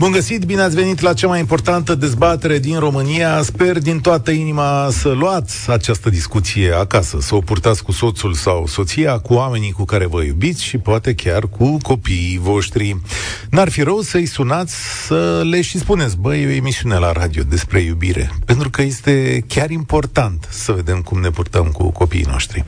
Bun găsit, bine ați venit la cea mai importantă dezbatere din România. Sper din toată inima să luați această discuție acasă, să o purtați cu soțul sau soția, cu oamenii cu care vă iubiți și poate chiar cu copiii voștri. N-ar fi rău să-i sunați să le și spuneți, băi, e o emisiune la radio despre iubire, pentru că este chiar important să vedem cum ne purtăm cu copiii noștri.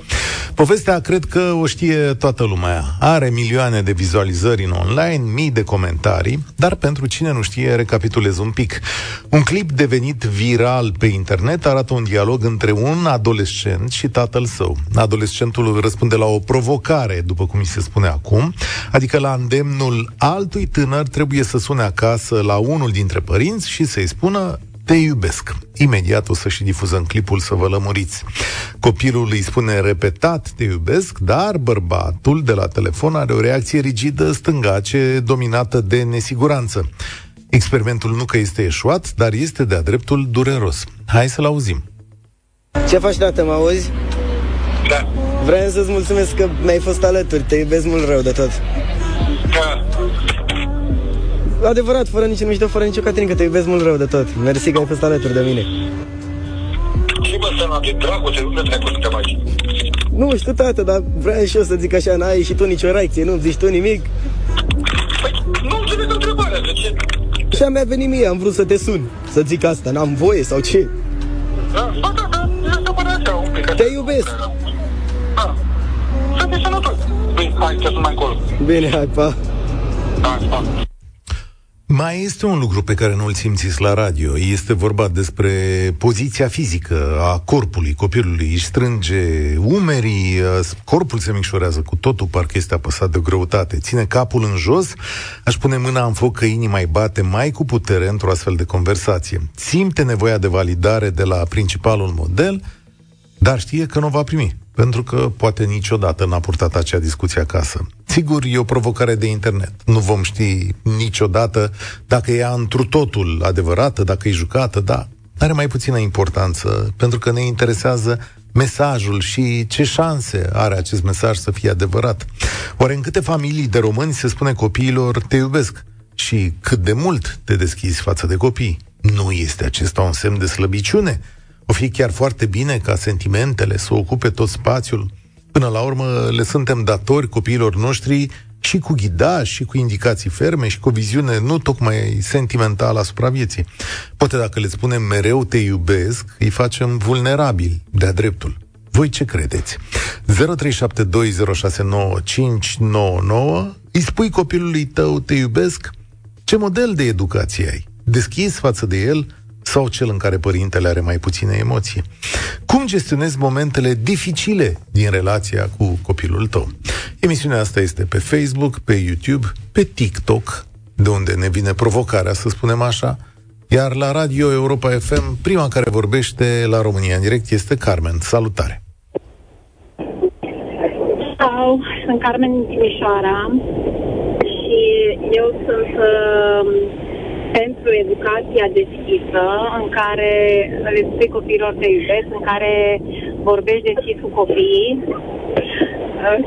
Povestea cred că o știe toată lumea. Are milioane de vizualizări în online, mii de comentarii, dar pentru cine Cine nu știe, recapitulez un pic. Un clip devenit viral pe internet arată un dialog între un adolescent și tatăl său. Adolescentul răspunde la o provocare, după cum mi se spune acum, adică la îndemnul altui tânăr trebuie să sune acasă la unul dintre părinți și să-i spună te iubesc. Imediat o să și difuzăm clipul să vă lămuriți. Copilul îi spune repetat te iubesc, dar bărbatul de la telefon are o reacție rigidă stângace dominată de nesiguranță. Experimentul nu că este eșuat, dar este de-a dreptul dureros. Hai să-l auzim. Ce faci, tată, mă auzi? Da. Vreau să-ți mulțumesc că mi-ai fost alături, te iubesc mult rău de tot. Da. Adevărat, fără nici mișto, fără nicio Caterinca, te iubesc mult rău de tot. Mersi că ai fost alături de mine. Și bă, să de dragoste, unde trebuie să te aici? Nu știu, tată, dar vreau și eu să zic așa, n-ai și tu nicio reacție, nu zici tu nimic? Păi, nu înțeleg întrebarea, de ce? Așa mi-a venit mie, am vrut să te sun, să zic asta, n-am voie sau ce? Da, da, da, da, este până așa un pic. Te iubesc. Da. Să fii sănătos. Bine, hai, să mai încolo. Bine, hai, pa. Da, da. Mai este un lucru pe care nu-l simțiți la radio. Este vorba despre poziția fizică a corpului copilului. Își strânge umerii, corpul se micșorează cu totul, parcă este apăsat de greutate. Ține capul în jos, aș pune mâna în foc că inima mai bate mai cu putere într-o astfel de conversație. Simte nevoia de validare de la principalul model, dar știe că nu va primi pentru că poate niciodată n-a purtat acea discuție acasă. Sigur, e o provocare de internet. Nu vom ști niciodată dacă e întru totul adevărată, dacă e jucată, da, are mai puțină importanță, pentru că ne interesează mesajul și ce șanse are acest mesaj să fie adevărat. Oare în câte familii de români se spune copiilor te iubesc și cât de mult te deschizi față de copii? Nu este acesta un semn de slăbiciune? O fi chiar foarte bine ca sentimentele să ocupe tot spațiul. Până la urmă le suntem datori copiilor noștri și cu ghidaj, și cu indicații ferme, și cu o viziune nu tocmai sentimentală asupra vieții. Poate dacă le spunem mereu te iubesc, îi facem vulnerabili de-a dreptul. Voi ce credeți? 0372069599 Îi spui copilului tău te iubesc? Ce model de educație ai? Deschis față de el sau cel în care părintele are mai puține emoții? Cum gestionezi momentele dificile din relația cu copilul tău? Emisiunea asta este pe Facebook, pe YouTube, pe TikTok, de unde ne vine provocarea, să spunem așa, iar la Radio Europa FM, prima care vorbește la România în direct este Carmen. Salutare! Sau, sunt Carmen Timișoara și eu sunt uh, pentru educația deschisă, în care le spui copiilor te iubesc, în care vorbești deschis cu copiii.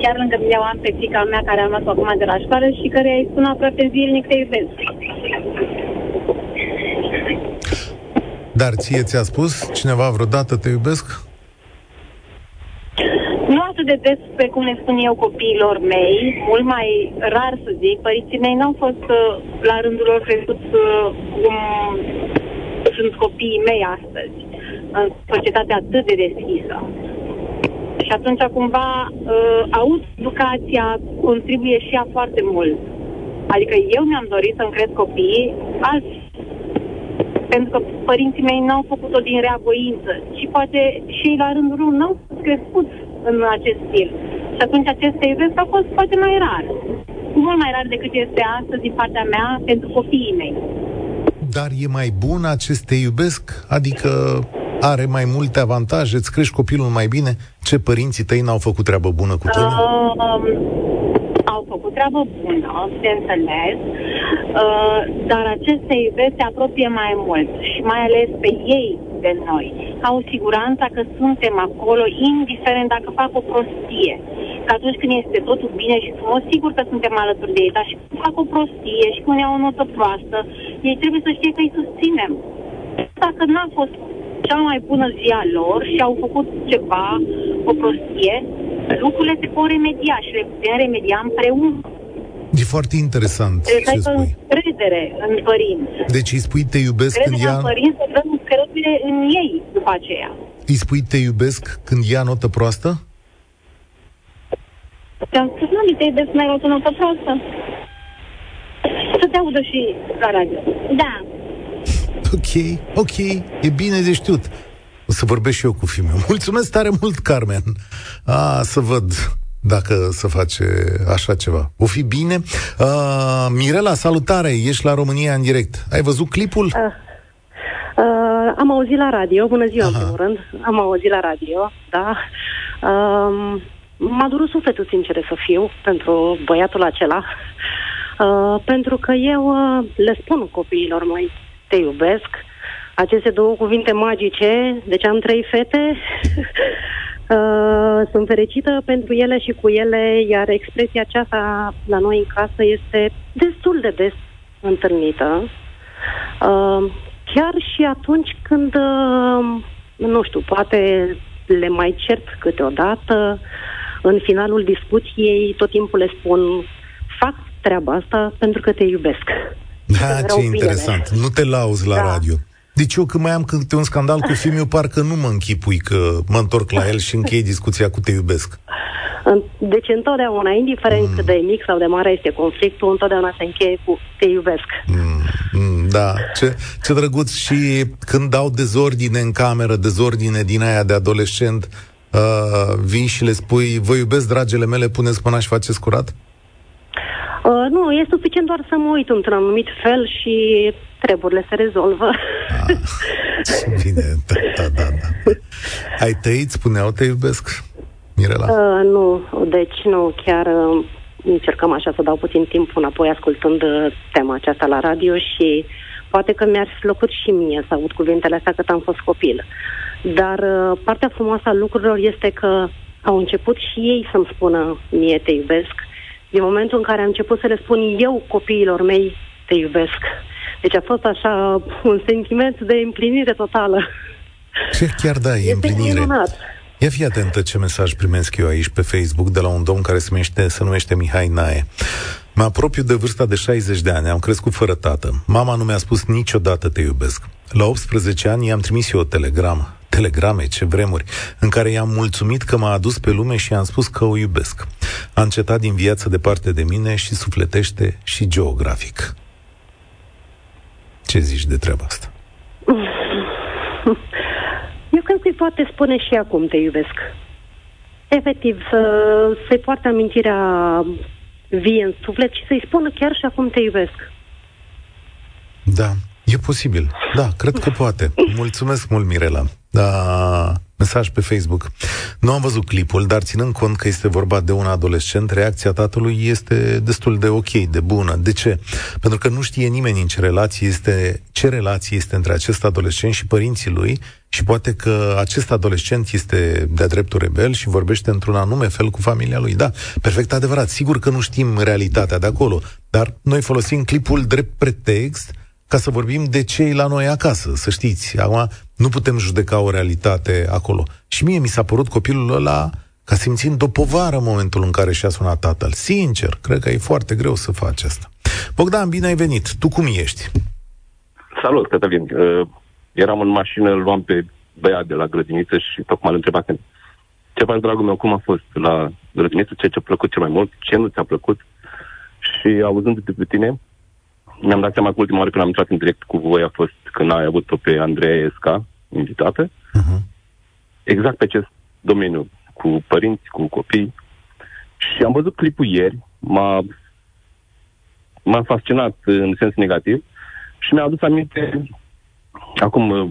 Chiar lângă mine am pe fica mea care am luat acum de la școală și care îi spun aproape zilnic te iubesc. Dar ție ți-a spus cineva vreodată te iubesc? Nu atât de des pe cum le spun eu copiilor mei, mult mai rar să zic, părinții mei n-au fost uh, la rândul lor crescuți uh, cum sunt copiii mei astăzi, în societatea atât de deschisă. Și atunci, cumva, uh, aud educația contribuie și ea foarte mult. Adică eu mi-am dorit să-mi cred copiii alți pentru că părinții mei n-au făcut-o din rea voință, ci poate și la rândul lor n-au fost crescuți în acest stil. Și atunci acest te iubesc a fost poate mai rar. Mult mai rar decât este astăzi din partea mea pentru copiii mei. Dar e mai bun acest te iubesc? Adică are mai multe avantaje? Îți crești copilul mai bine? Ce părinții tăi n-au făcut treabă bună cu tine? Uh, au făcut treabă bună, de înțeles, uh, dar aceste iubesc se apropie mai mult și mai ales pe ei de noi. Au siguranța că suntem acolo, indiferent dacă fac o prostie. Că atunci când este totul bine și frumos, sigur că suntem alături de ei, dar și când fac o prostie și când iau o notă proastă, ei trebuie să știe că îi susținem. Dacă n-a fost cea mai bună zi a lor și au făcut ceva, o prostie, lucrurile se pot remedia și le putem remedia împreună. E foarte interesant Trebuie să ce aibă spui. încredere în părinți. Deci îi spui te iubesc când Crederea ia... în părinți să dăm încredere în ei după aceea. Îi spui te iubesc când ia notă proastă? Te-am spus, mami, te iubesc mai o notă proastă. Să te audă și la radio. Da. Ok, ok, e bine de știut. O să vorbesc și eu cu fiul meu. Mulțumesc tare mult, Carmen. A, să văd dacă să face așa ceva. O fi bine. A, Mirela, salutare, ești la România în direct. Ai văzut clipul? Uh, uh, am auzit la radio, bună ziua Aha. în primul rând, am auzit la radio, da. Uh, m-a durut sufletul, sincer să fiu, pentru băiatul acela, uh, pentru că eu uh, le spun copiilor mei, te iubesc, aceste două cuvinte magice, deci am trei fete, uh, sunt fericită pentru ele și cu ele, iar expresia aceasta la noi în casă este destul de des întâlnită. Uh, chiar și atunci când, uh, nu știu, poate le mai cert câteodată, în finalul discuției tot timpul le spun fac treaba asta pentru că te iubesc. Da, Să-mi ce rău binele. interesant. Nu te lauzi la Da. radio. Deci eu când mai am câte un scandal cu fiul meu, parcă nu mă închipui că mă întorc la el și închei discuția cu te iubesc. În- Deci întotdeauna, indiferent cât de mic sau de mare este conflictul, întotdeauna se încheie cu te iubesc. Mm, mm, da, ce, ce drăguț și când dau dezordine în cameră, dezordine din aia de adolescent, uh, vii și le spui, vă iubesc, dragele mele, puneți mâna și faceți curat? Uh, nu, e suficient doar să mă uit într-un anumit fel și treburile se rezolvă. Ah, ce bine, da, da, da, da. Ai tăi îți spuneau te iubesc, Mirela? Uh, nu, deci nu, chiar uh, încercăm așa să dau puțin timp înapoi ascultând uh, tema aceasta la radio și poate că mi-ar fi plăcut și mie să aud cuvintele astea cât am fost copil. Dar uh, partea frumoasă a lucrurilor este că au început și ei să-mi spună mie te iubesc. Din momentul în care am început să le spun eu copiilor mei te iubesc. Deci a fost așa un sentiment de împlinire totală. Ce chiar da, e Este împlinire. minunat. Ia fii atentă ce mesaj primesc eu aici pe Facebook de la un domn care se numește, se numește Mihai Nae. Mă apropiu de vârsta de 60 de ani, am crescut fără tată. Mama nu mi-a spus niciodată te iubesc. La 18 ani i-am trimis eu o telegramă. Telegrame, ce vremuri, în care i-am mulțumit că m-a adus pe lume și i-am spus că o iubesc. A încetat din viață departe de mine și sufletește și geografic. Ce zici de treaba asta? Eu cred că îi poate spune și acum te iubesc. Efectiv, să, să-i poarte amintirea vie în suflet și să-i spună chiar și acum te iubesc. Da, e posibil. Da, cred că poate. Mulțumesc mult, Mirela. Da, mesaj pe Facebook. Nu am văzut clipul, dar ținând cont că este vorba de un adolescent, reacția tatălui este destul de ok, de bună. De ce? Pentru că nu știe nimeni în ce relație este, ce relație este între acest adolescent și părinții lui și poate că acest adolescent este de-a dreptul rebel și vorbește într-un anume fel cu familia lui. Da, perfect adevărat. Sigur că nu știm realitatea de acolo, dar noi folosim clipul drept pretext ca să vorbim de cei la noi acasă, să știți. Acum nu putem judeca o realitate acolo. Și mie mi s-a părut copilul ăla ca simțind o povară în momentul în care și-a sunat tatăl. Sincer, cred că e foarte greu să faci asta. Bogdan, bine ai venit. Tu cum ești? Salut, Cătălin. Uh, eram în mașină, îl luam pe băiat de la grădiniță și tocmai îl întreba când ce faci, dragul meu, cum a fost la grădiniță, ce ți-a plăcut cel mai mult, ce nu ți-a plăcut. Și auzând de pe tine, mi-am dat seama că ultima oară când am intrat în direct cu voi a fost când ai avut-o pe Andreea Esca, invitată, Uh-huh. exact pe acest domeniu, cu părinți, cu copii. Și am văzut clipul ieri, m-a, m-a fascinat în sens negativ și mi-a adus aminte, acum, uh,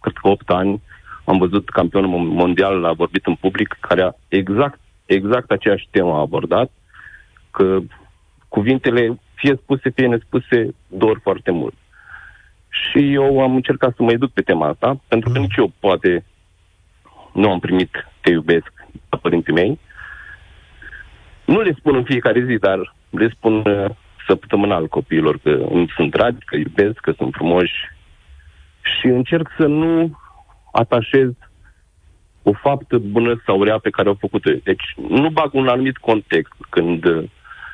cred că 8 ani, am văzut campionul mon- mondial, a vorbit în public, care a exact, exact aceeași temă a abordat, că cuvintele, fie spuse, fie nespuse, dor foarte mult. și eu am încercat să mă educ pe tema asta, pentru că Mm. nici eu poate nu am primit te iubesc la părinții mei. Nu le spun în fiecare zi, dar le spun uh, săptămânal copiilor că îmi sunt dragi, că iubesc, că sunt frumoși și încerc să nu atașez o faptă bună sau rea pe care au făcut-o. Deci nu bag un anumit context când, uh,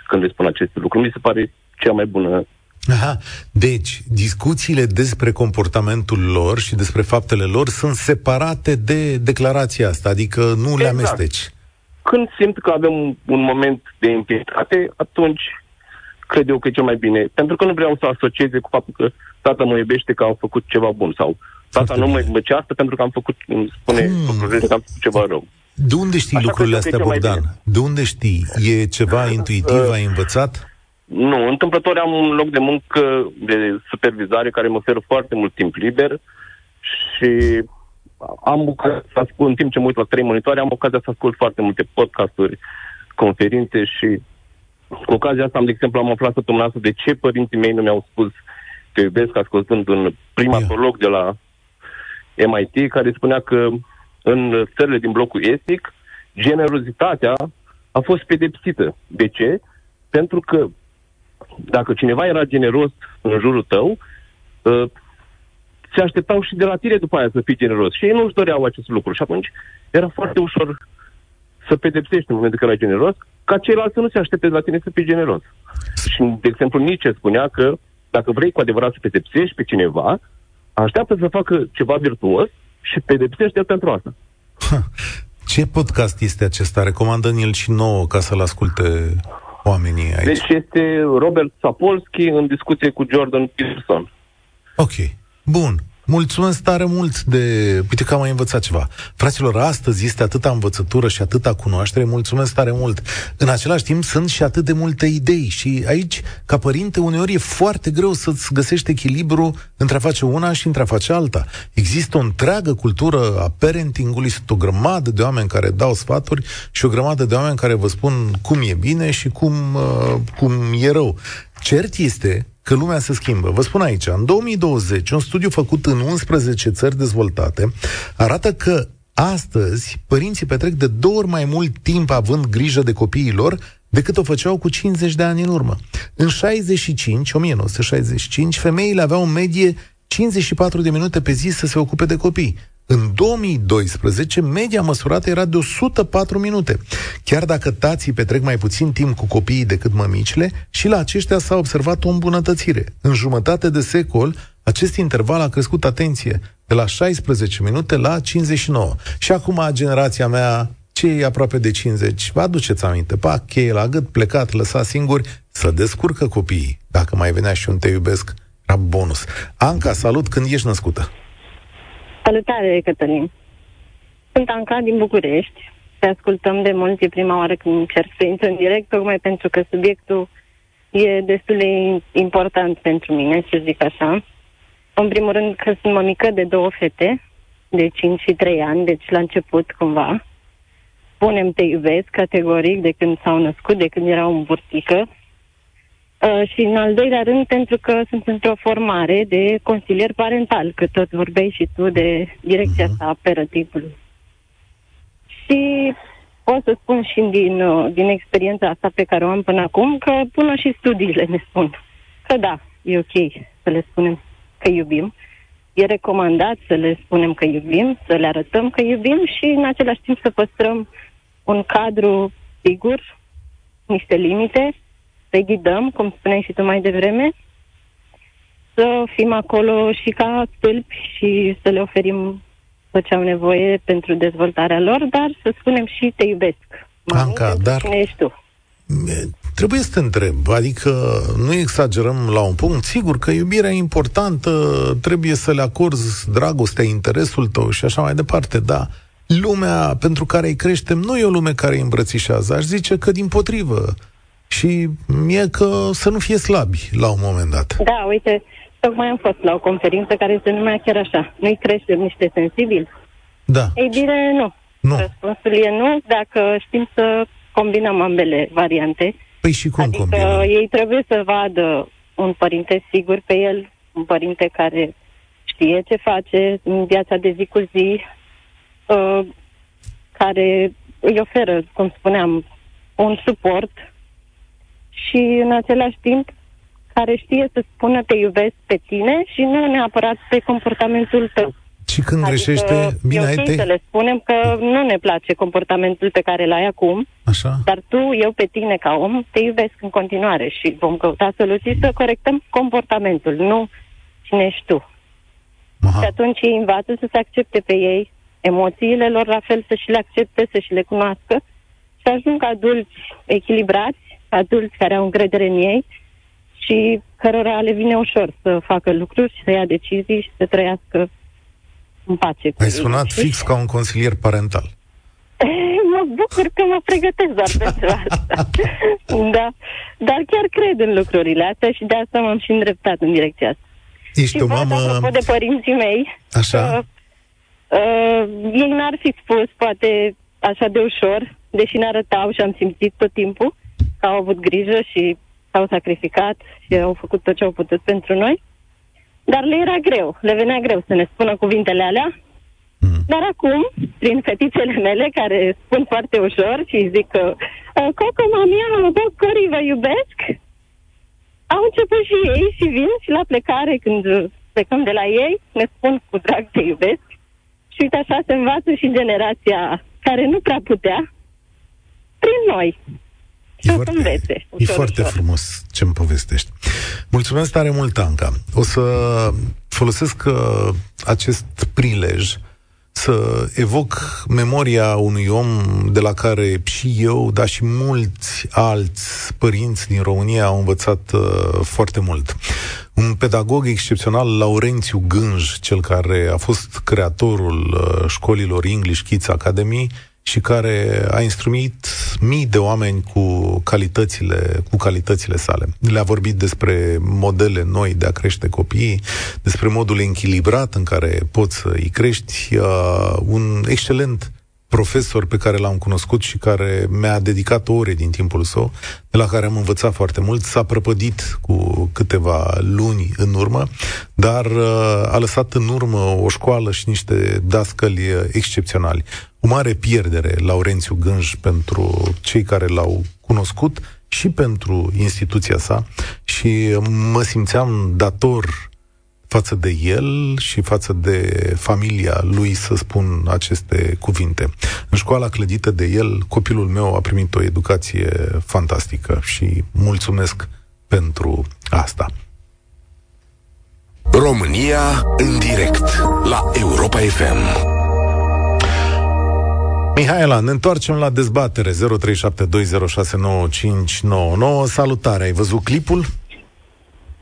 când le spun aceste lucruri. Mi se pare cea mai bună Aha. Deci, discuțiile despre comportamentul lor și despre faptele lor sunt separate de declarația asta, adică nu le Exact. amesteci. Când simt că avem un, un moment de intimitate, atunci cred eu că e cel mai bine. Pentru că nu vreau să asocieze cu faptul că tata mă iubește că am făcut ceva bun sau tata Foarte nu mă bine. mă ceartă pentru că am făcut, îmi spune Hmm. lucrurile că am făcut ceva rău. De unde știi Așa lucrurile cred că astea, e cel mai Bogdan? De unde știi? E ceva intuitiv, ai învățat? Nu, întâmplător am un loc de muncă de supervizare care mă oferă foarte mult timp liber și am ocazia să ascult, în timp ce mă uit la trei monitoare, am ocazia să ascult foarte multe podcasturi, conferințe și cu ocazia asta, am, de exemplu, am aflat săptămâna asta de ce părinții mei nu mi-au spus că iubesc ascultând un primatolog de la MIT care spunea că în țările din blocul estic generozitatea a fost pedepsită. De ce? Pentru că dacă cineva era generos în jurul tău, uh, se așteptau și de la tine după aia să fii generos. Și ei nu își doreau acest lucru. Și atunci era foarte ușor să pedepsești în momentul când erai generos, ca ceilalți să nu se aștepte de la tine să fii generos. Și, de exemplu, Nietzsche spunea că dacă vrei cu adevărat să pedepsești pe cineva, așteaptă să facă ceva virtuos și pedepsește-l pentru asta. Ce podcast este acesta? Recomandă-mi-l și nouă ca să-l asculte oamenii aici. Deci este Robert Sapolsky în discuție cu Jordan Peterson. Ok. Bun. Mulțumesc tare mult de... Uite că am mai învățat ceva. Fraților, astăzi este atâta învățătură și atâta cunoaștere. Mulțumesc tare mult. În același timp sunt și atât de multe idei și aici, ca părinte, uneori e foarte greu să-ți găsești echilibru între a face una și între a face alta. Există o întreagă cultură a parentingului, sunt o grămadă de oameni care dau sfaturi și o grămadă de oameni care vă spun cum e bine și cum, uh, cum e rău. Cert este că lumea se schimbă. Vă spun aici, în 2020, un studiu făcut în 11 țări dezvoltate arată că astăzi părinții petrec de două ori mai mult timp având grijă de copiii lor decât o făceau cu 50 de ani în urmă. În 65, 1965, femeile aveau în medie 54 de minute pe zi să se ocupe de copii. În 2012, media măsurată era de 104 minute. Chiar dacă tații petrec mai puțin timp cu copiii decât mămicile, și la aceștia s-a observat o îmbunătățire. În jumătate de secol, acest interval a crescut, atenție, de la 16 minute la 59. Și acum generația mea, cei aproape de 50, vă aduceți aminte, pac, cheie la gât, plecat, lăsat singuri, să descurcă copiii. Dacă mai venea și un te iubesc, era bonus. Anca, salut, când ești născută? Salutare, Cătălin. Sunt Anca din București. Te ascultăm de mult, e prima oară când încerc să intru în direct, tocmai pentru că subiectul e destul de important pentru mine, să zic așa. În primul rând că sunt mămică de două fete, de 5 și 3 ani, deci la început cumva. Punem te iubesc categoric de când s-au născut, de când erau în burtică. Uh, și în al doilea rând pentru că sunt într-o formare de consilier parental, că tot vorbeai și tu de direcția asta a perativului. Și pot să spun și din, uh, din experiența asta pe care o am până acum, că până și studiile ne spun că da, e ok să le spunem că iubim. E recomandat să le spunem că iubim, să le arătăm că iubim și în același timp să păstrăm un cadru sigur, niște limite, să ghidăm, cum spuneai și tu mai devreme, să fim acolo și ca stâlpi și să le oferim tot ce au nevoie pentru dezvoltarea lor, dar să spunem și te iubesc. Mami, Anca, pentru dar- Cine ești tu? Trebuie să te întreb, adică nu exagerăm la un punct. Sigur că iubirea e importantă, trebuie să le acorzi dragostea, interesul tău și așa mai departe, da. Lumea pentru care îi creștem nu e o lume care îi îmbrățișează, aș zice că din potrivă. Și e că să nu fie slabi la un moment dat. Da, uite, tocmai am fost la o conferință care se numea chiar așa. Nu-i creștem niște sensibili? Da. Ei bine, nu. Nu. Răspunsul e nu, dacă știm să combinăm ambele variante. Păi și cum adică combinăm? ei trebuie să vadă un părinte sigur pe el un părinte care știe ce face în viața de zi cu zi, uh, care îi oferă, cum spuneam, un suport și în același timp care știe să spună te iubesc pe tine și nu neapărat pe comportamentul tău. Și când adică greșește, bine, e ai ok te... să le spunem că nu ne place comportamentul pe care l-ai acum, Așa? dar tu, eu pe tine ca om, te iubesc în continuare și vom căuta soluții să corectăm comportamentul, nu cine ești tu. Aha. Și atunci ei învață să se accepte pe ei, emoțiile lor la fel să și le accepte, să și le cunoască și ajung adulți echilibrați, adulți care au încredere în ei și cărora le vine ușor să facă lucruri și să ia decizii și să trăiască în pace cu Ai ei. sunat știi? fix ca un consilier parental. Mă bucur că mă pregătesc doar pentru asta. da. Dar chiar cred în lucrurile astea și de asta m-am și îndreptat în direcția asta. Ești și o văd, mamă... apropo de părinții mei, Așa? că uh, ei n-ar fi spus, poate, așa de ușor, deși n-arătau și am simțit tot timpul că au avut grijă și s-au sacrificat și au făcut tot ce au putut pentru noi. Dar le era greu, le venea greu să ne spună cuvintele alea. Mm. Dar acum, prin fetițele mele, care spun foarte ușor și zic că "Uh, Coco, mamia, bă, Cori, vă iubesc, au început și ei și vin și la plecare, când uh, plecăm de la ei, ne spun cu drag te iubesc. Și uite așa se învață și generația care nu prea putea, prin noi. Și o să învețe. e ușor, foarte ușor. frumos ce îmi povestești. Mulțumesc tare mult, Anca. O să folosesc uh, acest prilej să evoc memoria unui om de la care și eu, dar și mulți alți părinți din România au învățat uh, foarte mult. Un pedagog excepțional, Laurențiu Gânj, cel care a fost creatorul uh, școlilor English Kids Academy, și care a instruit mii de oameni cu calitățile, cu calitățile sale. Le-a vorbit despre modele noi de a crește copiii, despre modul echilibrat în care poți să îi crești. Uh, un excelent profesor pe care l-am cunoscut și care mi-a dedicat ore din timpul său, de la care am învățat foarte mult, s-a prăpădit cu câteva luni în urmă, dar uh, a lăsat în urmă o școală și niște dascăli excepționali. O mare pierdere, Laurențiu Gânj, pentru cei care l-au cunoscut și pentru instituția sa și mă simțeam dator față de el și față de familia lui să spun aceste cuvinte. În școala clădită de el, copilul meu a primit o educație fantastică și mulțumesc pentru asta. România în direct la Europa FM. Mihaela, ne întoarcem la dezbatere 0372069599. Salutare, ai văzut clipul?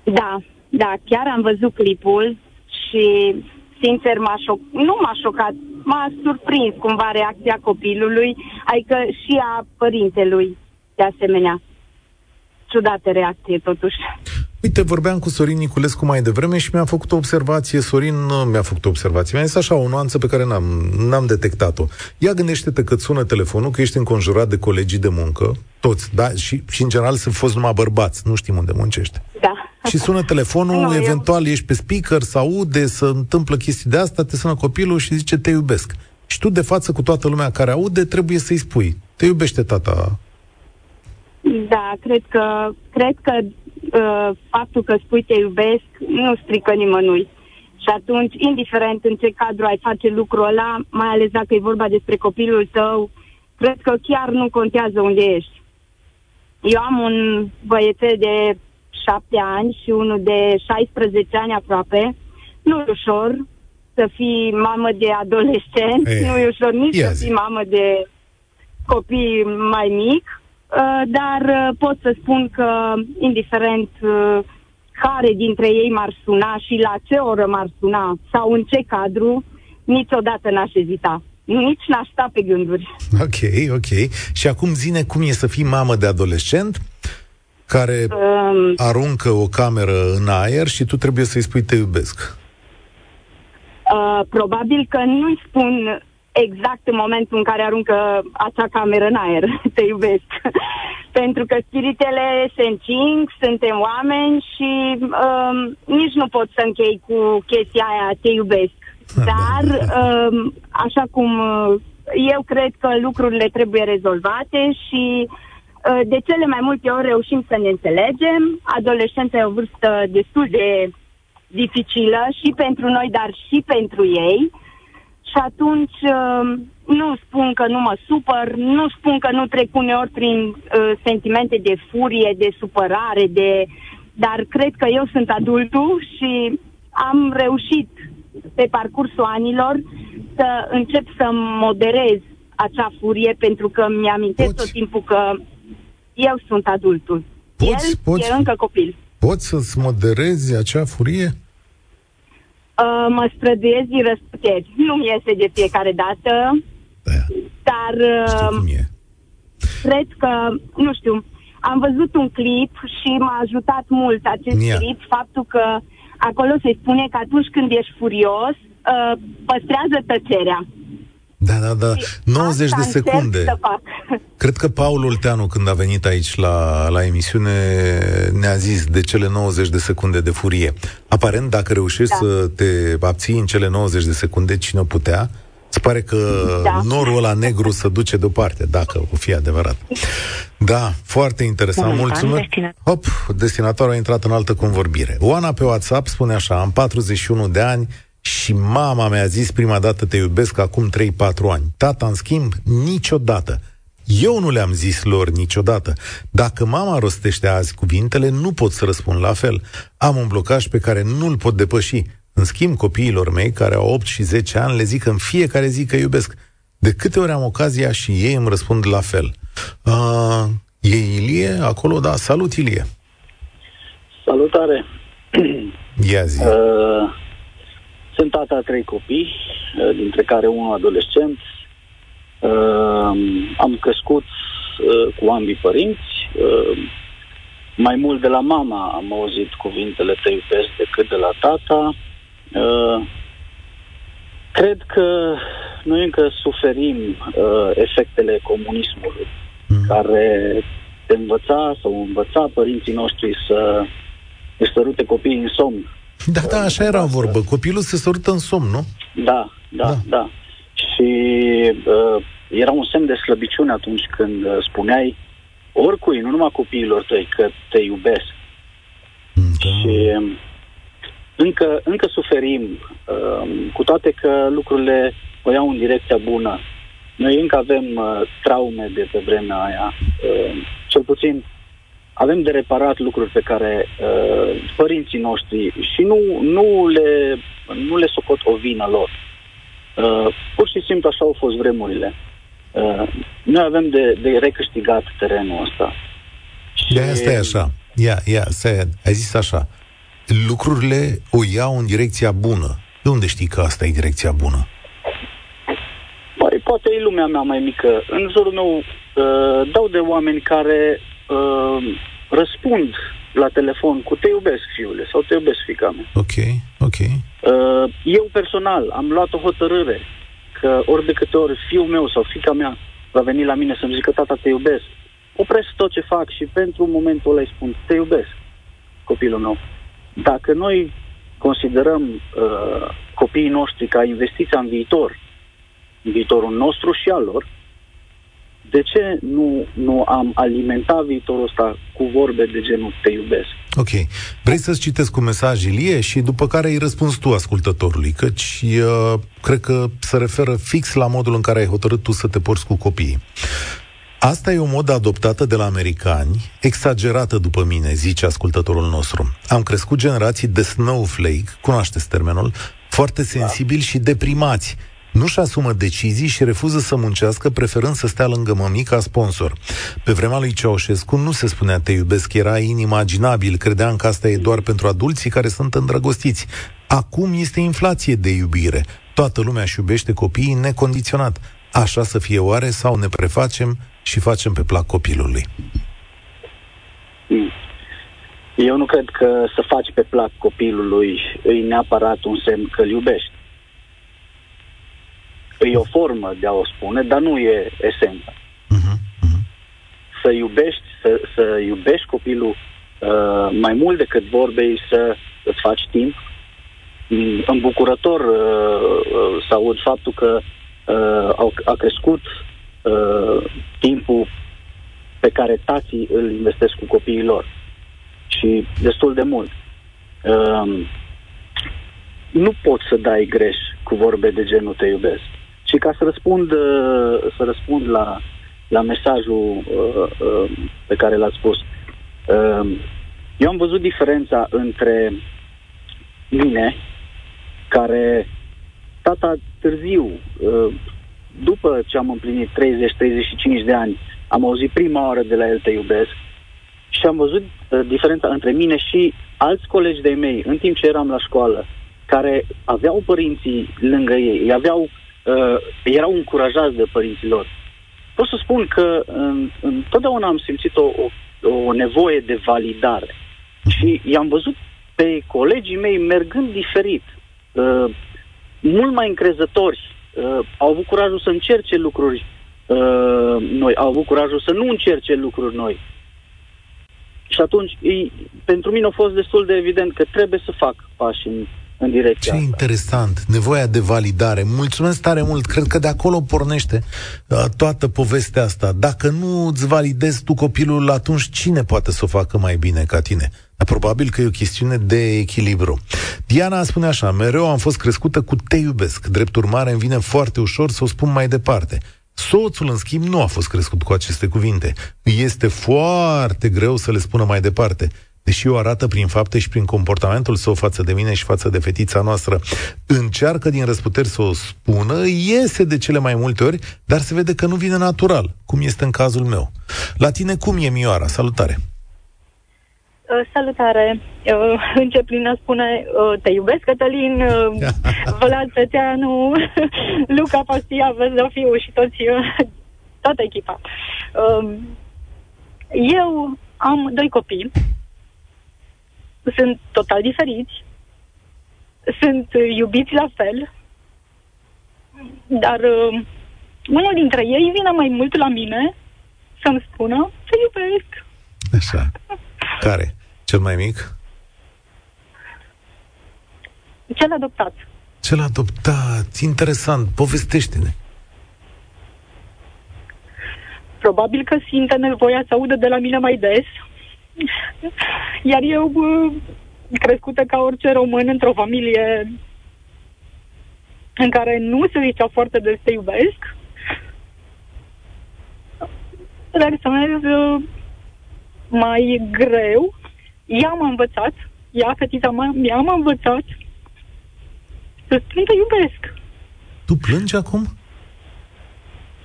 Da, da, chiar am văzut clipul și, sincer, m-a șoc- nu m-a șocat, m-a surprins cumva reacția copilului, adică și a părintelui, de asemenea. Ciudată reacție, totuși. Uite, vorbeam cu Sorin Niculescu mai devreme și mi-a făcut o observație. Sorin nu mi-a făcut o observație. Mi-a zis așa, o nuanță pe care n-am, n-am detectat-o. Ia gândește-te că sună telefonul, că ești înconjurat de colegii de muncă, toți, da? Și, și în general sunt fost numai bărbați, nu știm unde muncește. Da. Și sună telefonul, Nu, eu- eventual ești pe speaker, să aude, să întâmplă chestii de asta, te sună copilul și zice te iubesc. Și tu, de față cu toată lumea care aude, trebuie să-i spui. Te iubește tata. Da, cred că, cred că uh, faptul că spui te iubesc nu strică nimănui. Și atunci, indiferent în ce cadru ai face lucrul ăla, mai ales dacă e vorba despre copilul tău, cred că chiar nu contează unde ești. Eu am un băiețel de șapte ani și unul de 16 ani aproape. Nu e ușor să fii mamă de adolescent, E, nu e ușor nici ia să zi. fii mamă de copii mai mic, uh, dar uh, pot să spun că, indiferent uh, care dintre ei m-ar suna și la ce oră m-ar suna sau în ce cadru, niciodată n-aș ezita. Nici n-aș sta pe gânduri. Ok, ok. Și acum zine cum e să fii mamă de adolescent care Um, aruncă o cameră în aer și tu trebuie să-i spui te iubesc. Uh, probabil că nu-i spun exact în momentul în care aruncă acea cameră în aer, te iubesc. Pentru că spiritele se încing, suntem oameni și um, nici nu pot să închei cu chestia aia, te iubesc. Dar, um, așa cum uh, eu cred că lucrurile trebuie rezolvate și uh, de cele mai multe ori reușim să ne înțelegem. Adolescența e o vârstă destul de dificilă și pentru noi, dar și pentru ei. Și atunci uh, nu spun că nu mă supăr, nu spun că nu trec uneori prin uh, sentimente de furie, de supărare, de... dar cred că eu sunt adultul și am reușit pe parcursul anilor să încep să moderez acea furie pentru că mi-amintesc Poți. tot timpul că eu sunt adultul. Poți- El poți- e încă copil. Poți să-ți moderezi acea furie? Uh, mă străduiesc din răsputeri. Nu-mi iese de fiecare dată, Da, dar știu uh, cum e. cred că, nu știu, am văzut un clip și m-a ajutat mult acest Ia. clip, faptul că acolo se spune că atunci când ești furios, uh, păstrează tăcerea. Da, da, da. Și 90 de asta încerc secunde. Să fac. Cred că Paul Olteanu, când a venit aici la, la emisiune, ne-a zis de cele 90 de secunde de furie. Aparent, dacă reușești Da. să te abții în cele 90 de secunde, cine o putea, se pare că Da. norul ăla negru se duce deoparte, dacă o fi adevărat. Da, foarte interesant. Momentan, Mulțumesc. destina- Hop, destinatorul a intrat în altă convorbire. Oana pe WhatsApp spune așa, am 41 de ani și mama mi-a zis prima dată te iubesc acum 3-4 ani. Tata, în schimb, niciodată. Eu nu le-am zis lor niciodată. Dacă mama rostește azi cuvintele, nu pot să răspund la fel. Am un blocaj pe care nu-l pot depăși. În schimb, copiilor mei, care au 8 și 10 ani, le zic în fiecare zi că iubesc. De câte ori am ocazia și ei îmi răspund la fel. Uh, e Ilie acolo? Da, salut Ilie. Salutare! Ia zi. Uh, sunt tata a trei copii, uh, dintre care unul adolescent. Uh, am crescut uh, cu ambii părinți. Uh, mai mult de la mama am auzit cuvintele te iubesc decât de la tata. Uh, cred că noi încă suferim uh, efectele comunismului, Mm. care te învăța sau învăța părinții noștri să își sărute copiii în somn. Da, da, așa era vorbă. Copilul se sărută în somn, nu? Da, da, Da. da. da. Și uh, era un semn de slăbiciune atunci când uh, spuneai oricui, nu numai copiilor tăi, că te iubesc. Da. Și um, încă, încă suferim, uh, cu toate că lucrurile o iau în direcția bună. Noi încă avem uh, traume de pe vremea aia. Uh, cel puțin avem de reparat lucruri pe care uh, părinții noștri și nu, nu, le, nu le socot o vină lor. Uh, pur și simplu așa au fost vremurile. Uh, noi avem de, de recâștigat terenul ăsta. De aia stai așa. Ia, ia, stai, ai zis așa. Lucrurile o iau în direcția bună. De unde știi că asta e direcția bună? Păi, poate e lumea mea mai mică. În jurul meu uh, dau de oameni care uh, răspund la telefon cu te iubesc, fiule, sau te iubesc, fica mea. Ok, ok. Uh, eu personal am luat o hotărâre că ori de câte ori fiul meu sau fica mea va veni la mine să-mi zică tata te iubesc, opresc tot ce fac și pentru momentul ăla îi spun te iubesc, copilul meu. Dacă noi considerăm uh, copiii noștri ca investiția în viitor, în viitorul nostru și al lor, de ce nu, nu am alimentat viitorul ăsta cu vorbe de genul te iubesc? Ok. Vrei să-ți citesc un mesaj, Ilie, și după care îi răspunzi tu ascultătorului, căci uh, cred că se referă fix la modul în care ai hotărât tu să te porți cu copiii. Asta e o modă adoptată de la americani, exagerată după mine, zice ascultătorul nostru. Am crescut generații de snowflake, cunoașteți termenul, foarte sensibili și deprimați. Nu-și asumă decizii și refuză să muncească, preferând să stea lângă mămic ca sponsor. Pe vremea lui Ceaușescu nu se spunea te iubesc, era inimaginabil, credeam că asta e doar pentru adulții care sunt îndrăgostiți. Acum este inflație de iubire. Toată lumea își iubește copiii necondiționat. Așa să fie oare sau ne prefacem și facem pe plac copilului? Mm. Eu nu cred că să faci pe plac copilului e neapărat un semn că îl iubești. E o formă de a o spune, dar nu e esența. Uh-huh, uh-huh. să iubești, să, să iubești copilul uh, mai mult decât vorbei, să îți faci timp. Mm, Îmbucurător uh, uh, să aud faptul că uh, au, a crescut uh, timpul pe care tații îl investesc cu copiii lor. Și destul de mult. Uh, nu poți să dai greș cu vorbe de genul te iubesc. Și ca să răspund, uh, să răspund la, la mesajul uh, uh, pe care l-ați spus, uh, eu am văzut diferența între mine, care tata târziu, uh, după ce am împlinit 30-35 de ani, am auzit prima oară de la el te iubesc și am văzut uh, diferența între mine și alți colegi de mei în timp ce eram la școală, care aveau părinții lângă ei, ei aveau, uh, erau încurajați de părinții lor. Pot să spun că uh, întotdeauna am simțit o, o, o nevoie de validare. Și i-am văzut pe colegii mei mergând diferit, uh, mult mai încrezători, uh, au avut curajul să încerce lucruri uh, noi, au avut curajul să nu încerce lucruri noi. Și atunci, ei, pentru mine a fost destul de evident că trebuie să fac pași în, în direcția Ce asta. interesant, nevoia de validare. Mulțumesc tare mult, cred că de acolo pornește uh, toată povestea asta. Dacă nu îți validezi tu copilul, atunci cine poate să o facă mai bine ca tine? Dar probabil că e o chestiune de echilibru. Diana spune așa, mereu am fost crescută cu te iubesc. Drept urmare, îmi vine foarte ușor să o spun mai departe. Soțul, în schimb, nu a fost crescut cu aceste cuvinte. Este foarte greu să le spună mai departe deși o arată prin fapte și prin comportamentul său față de mine și față de fetița noastră. Încearcă din răsputeri să o spună, iese de cele mai multe ori, dar se vede că nu vine natural, cum este în cazul meu. La tine cum e, Mioara? Salutare! Uh, salutare! Uh, încep prin a spune uh, te iubesc, Cătălin, uh, Vlad Tăteanu, Luca Pastia, Văzăfiu și toți, uh, toată echipa. Uh, eu am doi copii, sunt total diferiți, sunt uh, iubiți la fel, dar uh, unul dintre ei vine mai mult la mine să-mi spună te iubesc. Așa. Care? Cel mai mic? Cel adoptat. Cel adoptat. Interesant. Povestește-ne. Probabil că simte nevoia să audă de la mine mai des. Iar eu, bă, crescută ca orice român într-o familie în care nu se zicea foarte des te iubesc, reacționez uh, mai greu. Ea m-a învățat, ea, fetița mea, ea m-a învățat să spun te iubesc. Tu plângi acum?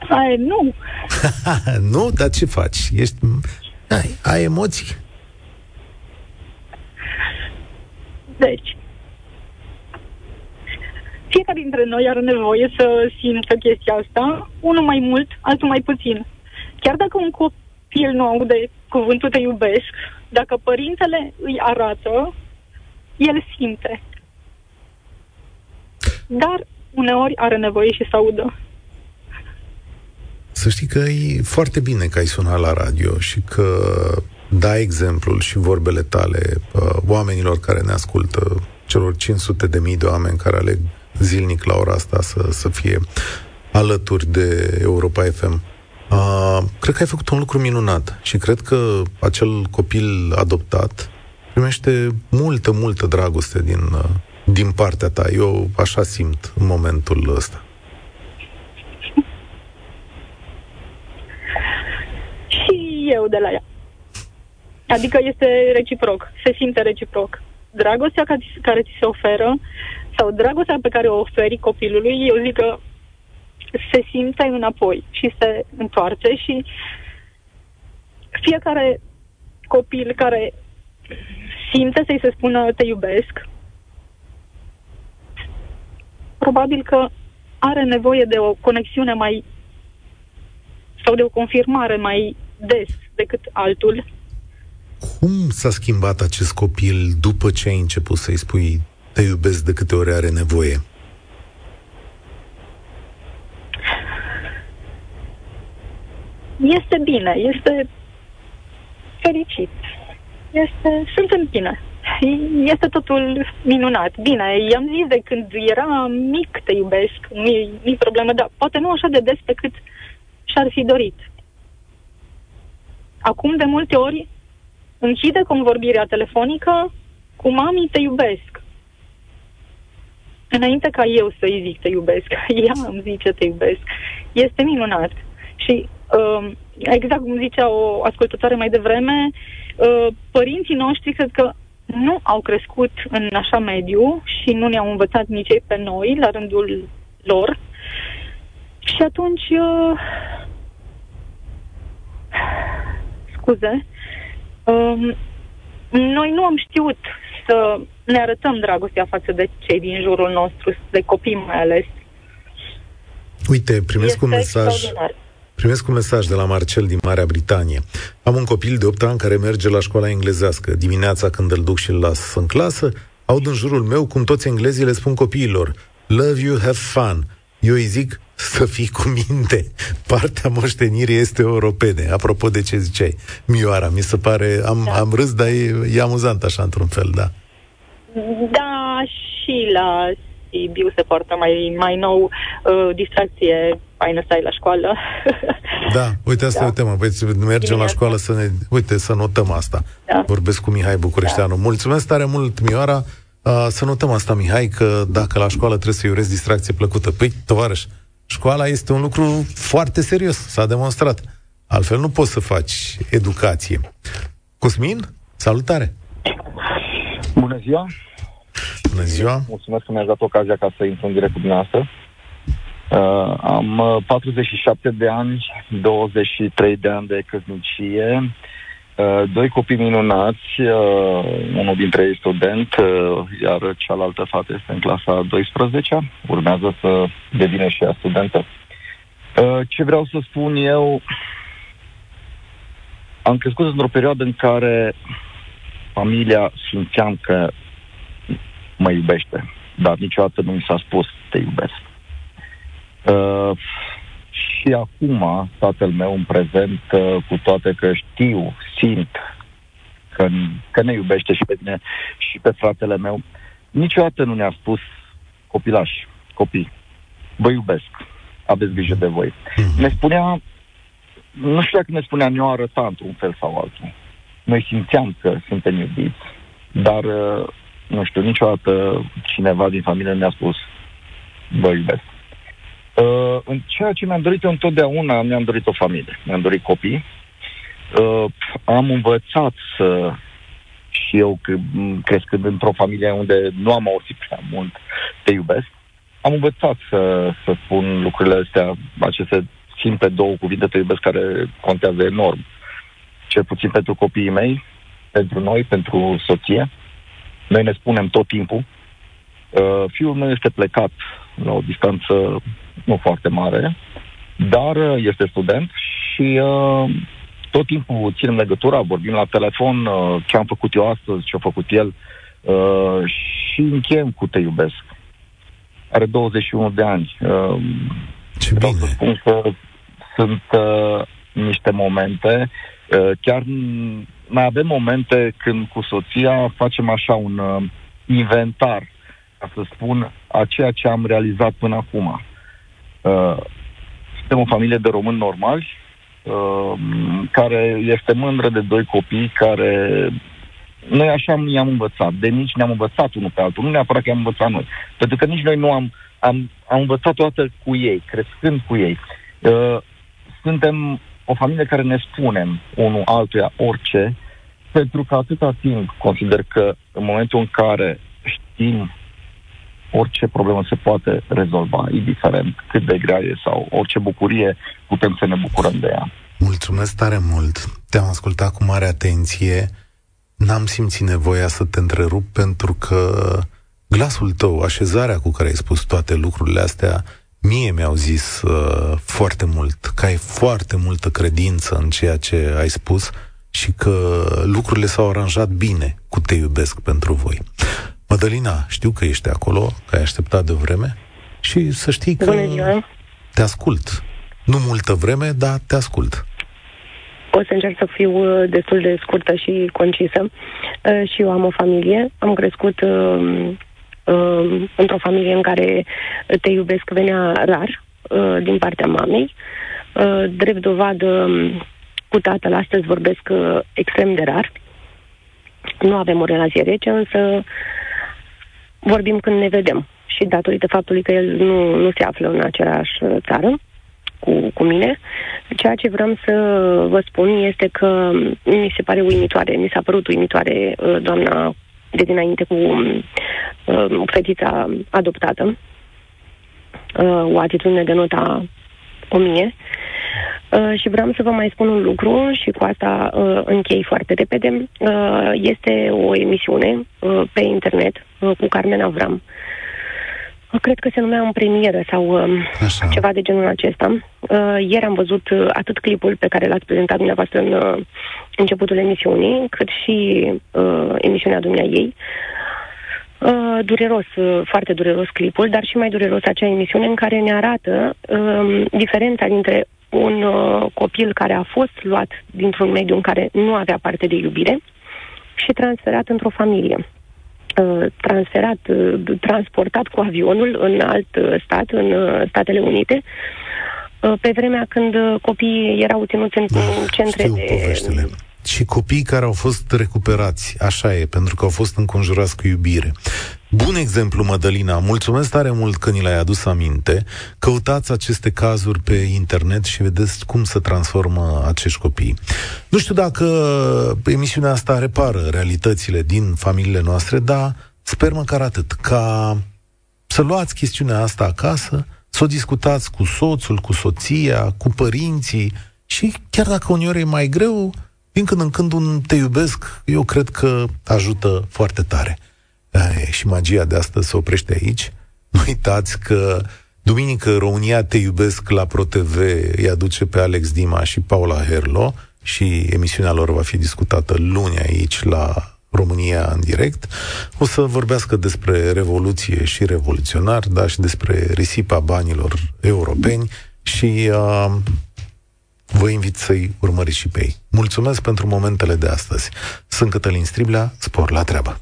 Ai, nu. nu? Dar ce faci? Ești... Ai, ai emoții? Deci, fiecare dintre noi are nevoie să simtă chestia asta, unul mai mult, altul mai puțin. Chiar dacă un copil nu aude cuvântul te iubesc, dacă părintele îi arată, el simte. Dar uneori are nevoie și să audă. Să știi că e foarte bine că ai sunat la radio și că dai exemplul și vorbele tale uh, oamenilor care ne ascultă, celor 500 de mii de oameni care aleg zilnic la ora asta să, să fie alături de Europa FM. Uh, cred că ai făcut un lucru minunat și cred că acel copil adoptat primește multă, multă dragoste din, uh, din partea ta. Eu așa simt în momentul ăsta. Și eu de la ea. Adică este reciproc, se simte reciproc. Dragostea care ți se oferă sau dragostea pe care o oferi copilului, eu zic că se simte înapoi și se întoarce și fiecare copil care simte să-i se spună te iubesc, probabil că are nevoie de o conexiune mai sau de o confirmare mai des decât altul. Cum s-a schimbat acest copil după ce ai început să-i spui te iubesc de câte ori are nevoie? Este bine, este fericit. Este, sunt în bine. Este totul minunat. Bine, i-am zis de când era mic te iubesc, nu-i, nu problemă, dar poate nu așa de des pe cât și-ar fi dorit. Acum, de multe ori, închide convorbirea telefonică cu mami te iubesc. Înainte ca eu să-i zic te iubesc, ea îmi zice te iubesc. Este minunat. Și uh, exact cum zicea o ascultătoare mai devreme, uh, părinții noștri cred că nu au crescut în așa mediu și nu ne-au învățat nici ei pe noi la rândul lor. Și atunci, uh, scuze, uh, noi nu am știut să ne arătăm dragostea față de cei din jurul nostru, de copii mai ales. Uite, primesc este un mesaj. Primesc un mesaj de la Marcel din Marea Britanie. Am un copil de 8 ani care merge la școala englezească. Dimineața când îl duc și îl las în clasă, aud în jurul meu cum toți englezii le spun copiilor Love you, have fun. Eu îi zic să fii cu minte. Partea moștenirii este europene. Apropo de ce ziceai, Mioara, mi se pare, am, da. am râs, dar e, e amuzant așa într-un fel, da. Da, și la Sibiu se poartă mai, mai nou uh, distracție, faină să ai la școală. da, uite, asta da. e o temă. Păi mergem Bine la școală să ne... Uite, să notăm asta. Da. Vorbesc cu Mihai Bucureșteanu. Da. Mulțumesc tare mult, Mioara. Uh, să notăm asta, Mihai, că dacă la școală trebuie să-i urez distracție plăcută. Păi, tovarăș, școala este un lucru foarte serios, s-a demonstrat. Altfel nu poți să faci educație. Cosmin, salutare! Bună ziua! Bună ziua! Mulțumesc că mi-ați dat ocazia ca să intru în direct cu dumneavoastră. Uh, am 47 uh, de ani, 23 de ani de căsnicie, uh, doi copii minunați, uh, unul dintre ei student, uh, iar cealaltă fată este în clasa 12 urmează să devină și ea studentă. Uh, ce vreau să spun eu, am crescut într-o perioadă în care familia simțeam că mă iubește, dar niciodată nu mi s-a spus te iubesc. Uh, și acum, tatăl meu în prezent, uh, cu toate că știu, simt că, că ne iubește și pe mine și pe fratele meu, niciodată nu ne-a spus copilași, copii, vă iubesc, aveți grijă de voi. Mhm. Ne spunea, nu știu dacă ne spunea, ne-o arăta într-un fel sau altul. Noi simțeam că suntem iubiți, dar, uh, nu știu, niciodată cineva din familie ne-a spus, vă iubesc. Uh, în ceea ce mi-am dorit eu întotdeauna, mi-am dorit o familie, mi-am dorit copii. Uh, am învățat să și eu, crescând într-o familie unde nu am auzit prea mult, te iubesc, am învățat să, să spun lucrurile astea, aceste simple două cuvinte, te iubesc, care contează enorm. Cel puțin pentru copiii mei, pentru noi, pentru soție. Noi ne spunem tot timpul. Uh, fiul meu este plecat la o distanță nu foarte mare, dar uh, este student și uh, tot timpul ținem legătura, vorbim la telefon, uh, ce am făcut eu astăzi, ce a făcut el uh, și încheiem cu Te iubesc. Are 21 de ani. Uh, ce bine! Să spun că sunt uh, niște momente, uh, chiar mai avem momente când cu soția facem așa un uh, inventar, ca să spun, a ceea ce am realizat până acum. Uh, suntem o familie de români normali, uh, care este mândră de doi copii care noi așa i-am învățat. De mici ne-am învățat unul pe altul. Nu neapărat că am învățat noi. Pentru că nici noi nu am, am, am învățat toată cu ei, crescând cu ei. Uh, suntem o familie care ne spunem unul altuia orice, pentru că atâta timp consider că în momentul în care știm orice problemă se poate rezolva, indiferent cât de grea e sau orice bucurie, putem să ne bucurăm de ea. Mulțumesc tare mult! Te-am ascultat cu mare atenție. N-am simțit nevoia să te întrerup pentru că glasul tău, așezarea cu care ai spus toate lucrurile astea, mie mi-au zis uh, foarte mult, că ai foarte multă credință în ceea ce ai spus și că lucrurile s-au aranjat bine cu Te iubesc pentru voi. Mădălina, știu că ești acolo, că ai așteptat de vreme și să știi că te ascult. Nu multă vreme, dar te ascult. o să încerc să fiu uh, destul de scurtă și concisă. Uh, și eu am o familie, am crescut uh, uh, într-o familie în care te iubesc venea rar uh, din partea mamei. Uh, drept dovadă, um, cu tatăl astăzi vorbesc uh, extrem de rar. Nu avem o relație rece, însă vorbim când ne vedem. Și datorită faptului că el nu, nu se află în aceeași uh, țară, cu, cu mine. Ceea ce vreau să vă spun este că mi se pare uimitoare, mi s-a părut uimitoare uh, doamna de dinainte cu uh, fetița adoptată. Uh, o atitudine de nota 1000. Uh, și vreau să vă mai spun un lucru și cu asta uh, închei foarte repede. Uh, este o emisiune uh, pe internet uh, cu Carmen Avram. Uh, Cred că se numea în premieră sau uh, Așa. ceva de genul acesta. Uh, ieri am văzut uh, atât clipul pe care l-ați prezentat dumneavoastră în uh, începutul emisiunii, cât și uh, emisiunea dumneai ei. Uh, dureros, uh, foarte dureros clipul, dar și mai dureros acea emisiune în care ne arată uh, diferența dintre un uh, copil care a fost luat dintr-un mediu în care nu avea parte de iubire și transferat într-o familie. Uh, transferat, uh, transportat cu avionul în alt uh, stat, în Statele Unite, pe vremea când copiii erau ținuți în da, centre știu de... Poveștile. Și copiii care au fost recuperați, așa e, pentru că au fost înconjurați cu iubire. Bun exemplu, Mădălina. Mulțumesc tare mult că ni l-ai adus aminte. Căutați aceste cazuri pe internet și vedeți cum se transformă acești copii. Nu știu dacă emisiunea asta repară realitățile din familiile noastre, dar sper măcar atât, ca să luați chestiunea asta acasă, să o discutați cu soțul, cu soția, cu părinții și chiar dacă uneori e mai greu, din când în când un te iubesc, eu cred că ajută foarte tare. Aia, și magia de astăzi se oprește aici. Nu uitați că duminică România Te Iubesc la ProTV îi aduce pe Alex Dima și Paula Herlo și emisiunea lor va fi discutată luni aici la România în direct. O să vorbească despre revoluție și revoluționar, dar și despre risipa banilor europeni și uh, vă invit să-i urmăriți și pe ei. Mulțumesc pentru momentele de astăzi. Sunt Cătălin Striblea, spor la treabă.